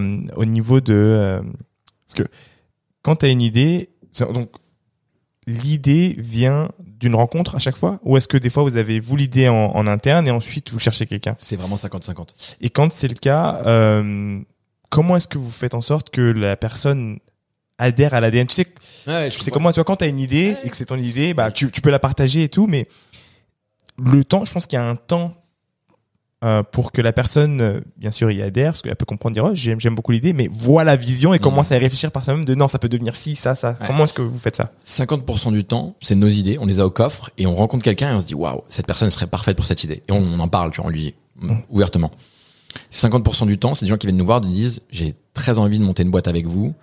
euh, au niveau de euh, parce que quand tu as une idée, donc l'idée vient d'une rencontre à chaque fois ou est-ce que des fois vous avez vous l'idée en, en interne et ensuite vous cherchez quelqu'un? C'est vraiment 50-50. Et quand c'est le cas, euh, comment est-ce que vous faites en sorte que la personne adhère à l'ADN Tu sais, Ouais, tu sais comment tu vois quand tu as une idée et que c'est ton idée, bah tu, tu peux la partager et tout, mais le temps, je pense qu'il y a un temps euh, pour que la personne, euh, bien sûr, y adhère, parce qu'elle peut comprendre, dire oh, j'aime j'aime beaucoup l'idée, mais voit la vision et Mhm. commence à y réfléchir par soi-même de non, ça peut devenir ci, ça, ça. Ouais. Comment est-ce que vous faites ça? 50% du temps, c'est nos idées, on les a au coffre et on rencontre quelqu'un et on se dit waouh, cette personne serait parfaite pour cette idée. Et on, on en parle, tu vois, on lui dit ouvertement. 50% du temps, c'est des gens qui viennent nous voir nous disent j'ai très envie de monter une boîte avec vous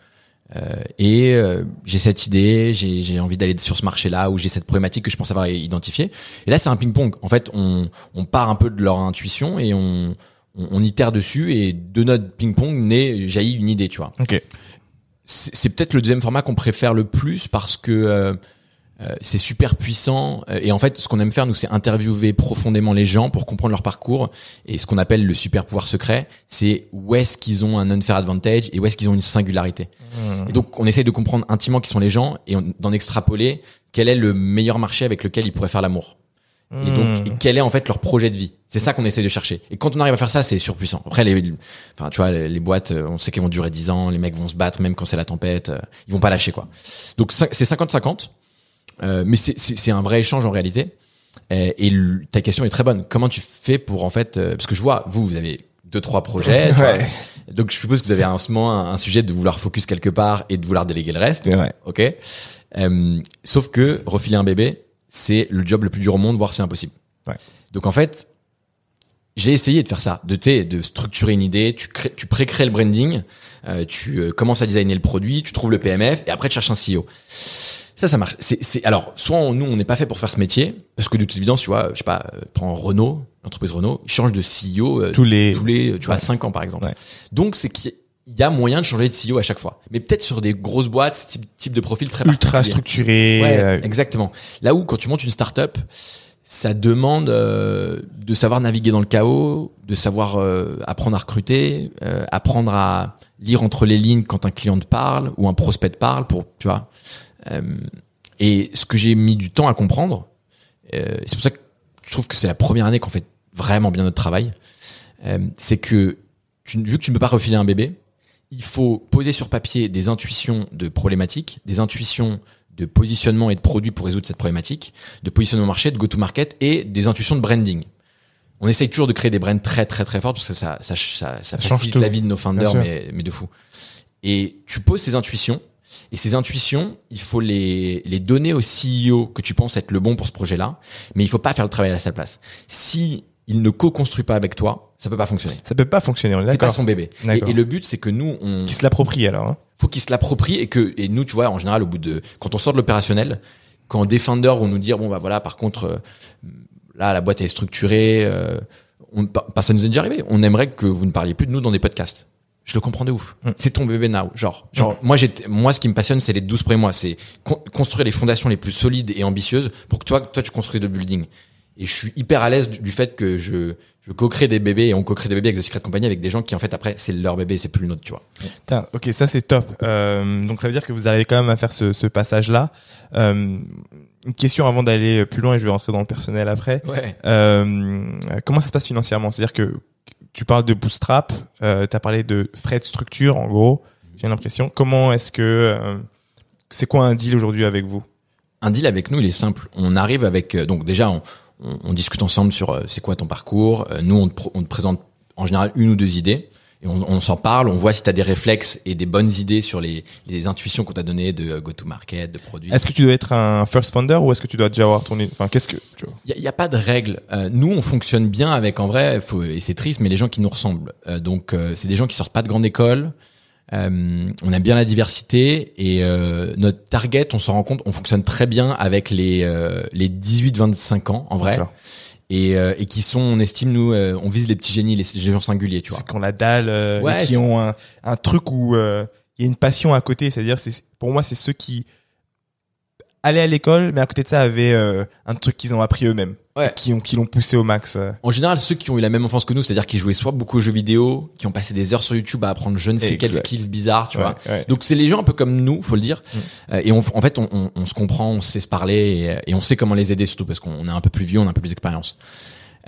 et euh, j'ai cette idée, j'ai j'ai envie d'aller sur ce marché-là ou j'ai cette problématique que je pense avoir identifiée. Et là, c'est un ping-pong. En fait, on, on part un peu de leur intuition et on, on, on itère dessus et de notre ping-pong naît jaillit une idée, tu vois Ok. c'est c'est peut-être le deuxième format qu'on préfère le plus parce que euh, c'est super puissant. Euh, et en fait ce qu'on aime faire nous c'est interviewer profondément les gens pour comprendre leur parcours. Et ce qu'on appelle le super pouvoir secret c'est où est-ce qu'ils ont un unfair advantage et où est-ce qu'ils ont une singularité. Et donc on essaye de comprendre intimement qui sont les gens et d'en extrapoler quel est le meilleur marché avec lequel ils pourraient faire l'amour. Et donc Hmm. quel est en fait leur projet de vie. C'est ça qu'on essaie de chercher. Et quand on arrive à faire ça c'est surpuissant. Après les enfin tu vois les, les boîtes euh, on sait qu'elles vont durer 10 ans les mecs vont se battre même quand c'est la tempête ils vont pas lâcher quoi. Donc c'est 50 50 euh, mais c'est un vrai échange en réalité Euh, et ta question est très bonne comment tu fais pour en fait euh, parce que je vois vous vous avez deux trois projets. Ouais. donc je suppose que vous avez en ce moment un, un sujet de vouloir focus quelque part et de vouloir déléguer le reste vrai. ok Euh, sauf que refiler un bébé c'est le job le plus dur au monde voire c'est impossible Ouais. donc en fait j'ai essayé de faire ça, de, de structurer une idée, tu, crées, tu pré-crées le branding, euh, tu euh, commences à designer le produit, tu trouves le PMF et après tu cherches un CEO. Ça, ça marche. C'est, alors, soit on- nous, on n'est pas fait pour faire ce métier, parce que de toute évidence, tu vois, je sais pas, euh, prends Renault, l'entreprise Renault, ils changent de CEO euh, Tous les tous les, tu vois, 5 ans par exemple. Ouais. Donc, c'est qu'il y a moyen de changer de CEO à chaque fois. Mais peut-être sur des grosses boîtes, type, type de profil très ultra structurés. Ouais, euh, exactement. Là où quand tu montes une startup, ça demande euh, de savoir naviguer dans le chaos, de savoir euh, apprendre à recruter, euh, apprendre à lire entre les lignes quand un client te parle ou un prospect te parle pour tu vois. Euh, et ce que j'ai mis du temps à comprendre, euh, c'est pour ça que je trouve que c'est la première année qu'on fait vraiment bien notre travail, euh, c'est que tu, vu que tu ne peux pas refiler un bébé, il faut poser sur papier des intuitions de problématiques, des intuitions de positionnement et de produits pour résoudre cette problématique, de positionnement marché, de go-to-market et des intuitions de branding. On essaye toujours de créer des brands très très très forts parce que ça ça ça, ça facilite la vie de nos founders mais mais de fou. Et tu poses ces intuitions et ces intuitions, il faut les les donner au CEO que tu penses être le bon pour ce projet-là, mais il faut pas faire le travail à sa place. Si il ne co-construit pas avec toi, ça peut pas fonctionner. ça peut pas fonctionner. On est C'est pas son bébé. Et, et le but, c'est que nous, on Qui se l'approprie alors. hein. faut qu'il se l'approprie et que et nous, tu vois, en général, au bout de quand on sort de l'opérationnel, quand des founders vont nous dire bon bah voilà, par contre, euh, là la boîte est structurée, euh, on, pas- ça nous est déjà arrivé. On aimerait que vous ne parliez plus de nous dans des podcasts. Je le comprends de ouf. Mm. C'est ton bébé now. Genre, genre moi, j'ai, moi, ce qui me passionne, c'est les 12 premiers mois. C'est con- construire les fondations les plus solides et ambitieuses pour que toi, toi, tu construises le building. Et je suis hyper à l'aise du, du fait que je, je co-crée des bébés et on co-crée des bébés avec The Secret Company avec des gens qui, en fait, après, c'est leur bébé, c'est plus le nôtre, tu vois. Putain, ok, ça c'est top. Euh, donc ça veut dire que vous arrivez quand même à faire ce, ce passage-là. Euh, une question avant d'aller plus loin et je vais rentrer dans le personnel après. Ouais. Euh, comment ça se passe financièrement? C'est-à-dire que tu parles de bootstrap, euh, tu as parlé de frais de structure en gros, j'ai l'impression. Comment est-ce que... euh, c'est quoi un deal aujourd'hui avec vous? Un deal avec nous, il est simple. On arrive avec euh, donc déjà on, discute ensemble sur euh, c'est quoi ton parcours. Nous on on te présente en général une ou deux idées et on, on s'en parle. On voit si tu as des réflexes et des bonnes idées sur les, les intuitions qu'on t'a données de go to market, de produits. Est-ce que tu dois être un first founder ou est-ce que tu dois déjà avoir ton... Enfin, qu'est-ce que... Tu vois? Il y, a- a pas de règle. Euh, nous, on fonctionne bien avec, en vrai, faut, et c'est triste, mais les gens qui nous ressemblent. Euh, donc, euh, c'est des gens qui sortent pas de grande école. Euh, on aime bien la diversité et euh, notre target, on s'en rend compte, on fonctionne très bien avec les euh, les 18-25 ans, en vrai. Et, euh, et qui sont, on estime nous, euh, on vise les petits génies, les, les gens singuliers, tu vois. C'est quand la dalle, euh, et qui ont un, un truc où euh, il y a une passion à côté. C'est-à-dire, c'est pour moi, c'est ceux qui allaient à l'école, mais à côté de ça avaient euh, un truc qu'ils ont appris eux-mêmes, Ouais. qui ont qui l'ont poussé au max. euh. En général, ceux qui ont eu la même enfance que nous, c'est-à-dire qui jouaient soit beaucoup aux jeux vidéo, qui ont passé des heures sur YouTube à apprendre je ne sais quelles Exact. skills bizarres, tu Ouais, vois. ouais. Donc c'est les gens un peu comme nous, faut le dire. Euh, et on, en fait, on, on- on se comprend, on sait se parler et, et on sait comment les aider surtout parce qu'on est un peu plus vieux, on a un peu plus d'expérience.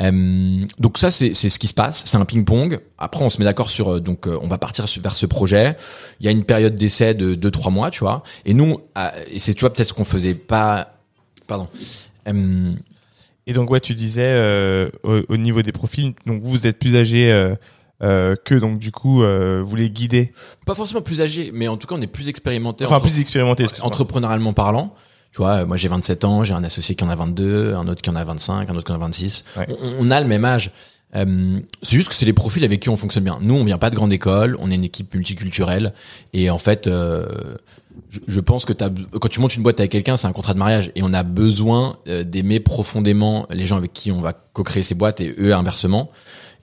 Euh, donc ça, c'est ce qui se passe. C'est un ping-pong. Après, on se met d'accord sur. euh, Donc, euh, on va partir vers ce projet. Il y a une période d'essai de 2-3 mois, tu vois. Et nous, euh, et c'est tu vois peut-être ce qu'on faisait pas. Pardon. Et donc ouais, tu disais au, au niveau des profils, donc vous, vous êtes plus âgé euh, que donc du coup euh, vous les guidez, pas forcément plus âgé, mais en tout cas, on est plus expérimenté. enfin entre- plus expérimentés. excuse-moi. entrepreneurialement parlant, tu vois, euh, moi j'ai 27 ans, j'ai un associé qui en a 22, un autre qui en a 25, un autre qui en a 26. Ouais. On, on a le même âge. Euh, c'est juste que c'est les profils avec qui on fonctionne bien. Nous, on vient pas de grande école, on est une équipe multiculturelle et en fait, euh, je, je pense que quand tu montes une boîte avec quelqu'un, c'est un contrat de mariage et on a besoin euh, d'aimer profondément les gens avec qui on va co-créer ces boîtes et eux inversement.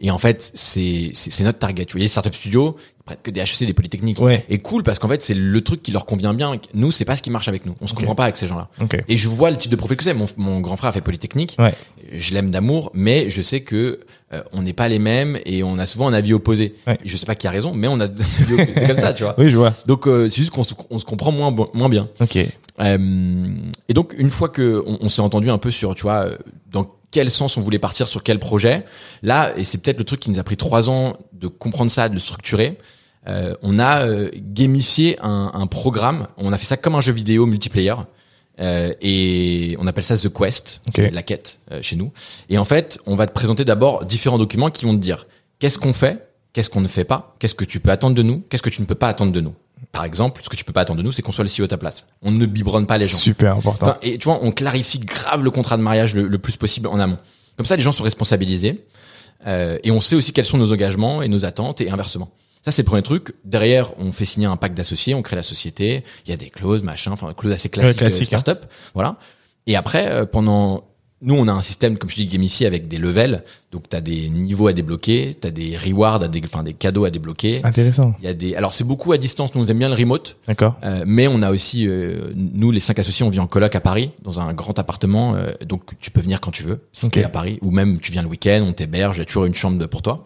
Et en fait, c'est notre target. Tu vois, les startup studios, ils que des HEC, des polytechniques. Ouais. Et cool parce qu'en fait, c'est le truc qui leur convient bien. Nous, c'est pas ce qui marche avec nous. On se comprend pas avec ces gens-là. Ok. Et je vois le type de profil que c'est. Mon, mon grand frère a fait polytechnique. Ouais. Je l'aime d'amour, mais je sais que euh, on n'est pas les mêmes et on a souvent un avis opposé. Ouais. Je sais pas qui a raison, mais on a c'est comme ça, tu vois. Oui, je vois. Donc euh, c'est juste qu'on se, on se comprend moins moins bien. Ok. Euh, et donc une fois que on, on s'est entendu un peu sur, tu vois, euh, quel sens on voulait partir sur quel projet, là et c'est peut-être le truc qui nous a pris trois ans de comprendre ça, de le structurer. euh, on a euh, gamifié un, un programme. On a fait ça comme un jeu vidéo multiplayer. Euh, et on appelle ça The Quest, Ok. c'est la quête euh, chez nous. Et en fait, on va te présenter d'abord différents documents qui vont te dire qu'est-ce qu'on fait, qu'est-ce qu'on ne fait pas, qu'est-ce que tu peux attendre de nous, qu'est-ce que tu ne peux pas attendre de nous. Par exemple, ce que tu peux pas attendre de nous, c'est qu'on soit le CEO à ta place. On ne biberonne pas les gens. Super important. Enfin, et tu vois, on clarifie grave le contrat de mariage le, le plus possible en amont. Comme ça, les gens sont responsabilisés euh, et on sait aussi quels sont nos engagements et nos attentes et inversement. Ça, c'est le premier truc. Derrière, on fait signer un pacte d'associés, on crée la société. Il y a des clauses, machin, enfin, clauses assez classiques, classique, euh, startup. Voilà. Et après, euh, pendant, nous, on a un système, comme je dis, gamifié avec des levels. Donc, tu as des niveaux à débloquer, tu as des rewards, à enfin, des cadeaux à débloquer. Intéressant. Il y a des, alors c'est beaucoup à distance. Nous, on aime bien le remote. D'accord. Euh, mais on a aussi, euh, nous les cinq associés, on vit en coloc à Paris, dans un grand appartement, euh, donc tu peux venir quand tu veux, si Ok. t'es à Paris, ou même tu viens le week-end, on t'héberge, il y a toujours une chambre pour toi.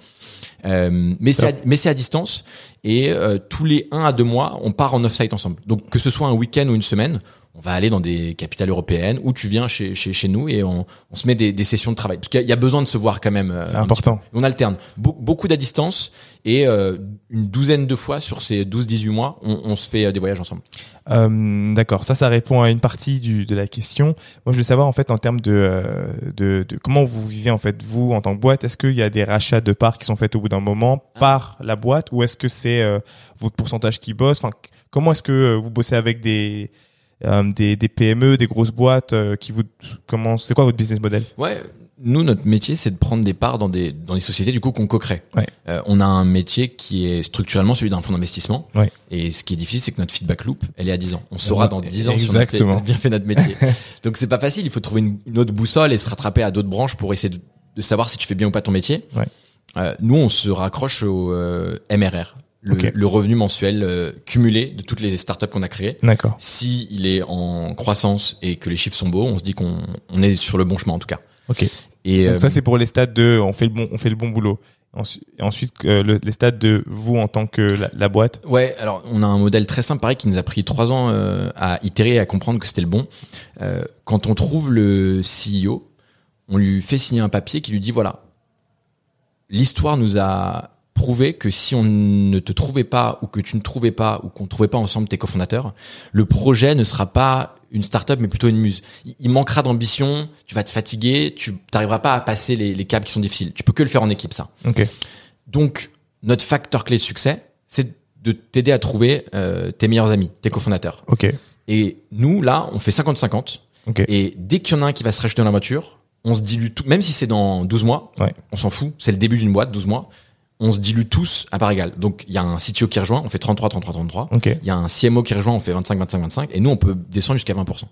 Euh, mais c'est à, mais c'est à distance et euh, tous les un à deux mois, on part en off-site ensemble. Donc que ce soit un week-end ou une semaine, on va aller dans des capitales européennes où tu viens chez, chez, chez nous et on, on se met des, des sessions de travail. Parce qu'il y a- il y a besoin de se voir quand même. euh, C'est important. On alterne Be- beaucoup d'à distance et euh, une douzaine de fois sur ces 12-18 mois, on, on se fait euh, des voyages ensemble. Euh, D'accord, ça, ça répond à une partie du, de la question. Moi, je voulais savoir en fait en termes de, de, de comment vous vivez en fait vous en tant que boîte. Est-ce qu'il y a des rachats de parts qui sont faits au bout d'un moment Ah. par la boîte ou est-ce que c'est euh, votre pourcentage qui bosse? Enfin, comment est-ce que vous bossez avec des des, des PME, des grosses boîtes euh, qui vous comment c'est quoi votre business model? Ouais, nous notre métier c'est de prendre des parts dans des dans des sociétés du coup qu'on co-crée. Ouais. Euh, on a un métier qui est structurellement celui d'un fonds d'investissement. Ouais. Et ce qui est difficile c'est que notre feedback loop, elle est à 10 ans. On saura dans 10 ans si on a, fait, bien fait notre métier. Donc c'est pas facile, il faut trouver une, une autre boussole et se rattraper à d'autres branches pour essayer de, de savoir si tu fais bien ou pas ton métier. Ouais. Euh, nous on se raccroche au euh, MRR. Le, revenu mensuel euh, cumulé de toutes les startups qu'on a créées. D'accord. Si il est en croissance et que les chiffres sont beaux, on se dit qu'on on est sur le bon chemin en tout cas. Ok. Et Donc euh, ça c'est pour les stades de on fait le bon on fait le bon boulot. Et ensuite euh, le- les stades de vous en tant que la, la boîte. ouais, alors on a un modèle très simple, pareil, qui nous a pris trois ans euh, à itérer et à comprendre que c'était le bon. Euh, quand on trouve le CEO, on lui fait signer un papier qui lui dit voilà, l'histoire nous a prouvé que si on ne te trouvait pas ou que tu ne trouvais pas ou qu'on ne trouvait pas ensemble tes cofondateurs, le projet ne sera pas une startup mais plutôt une muse. Il- manquera d'ambition, tu vas te fatiguer, tu n'arriveras pas à passer les, les caps qui sont difficiles. Tu peux que le faire en équipe ça. Ok. Donc, notre facteur clé de succès, c'est de t'aider à trouver euh, tes meilleurs amis, tes cofondateurs. Ok. Et nous, là, on fait 50-50. Ok. Et dès qu'il y en a un qui va se rajouter dans la voiture, on se dilue tout, même si c'est dans 12 mois, Ouais. on s'en fout, c'est le début d'une boîte, 12 mois, on se dilue tous à part égale. Donc, il y a un CTO qui rejoint, on fait 33, 33, 33. Ok. Il y a un CMO qui rejoint, on fait 25, 25, 25. Et nous, on peut descendre jusqu'à 20%.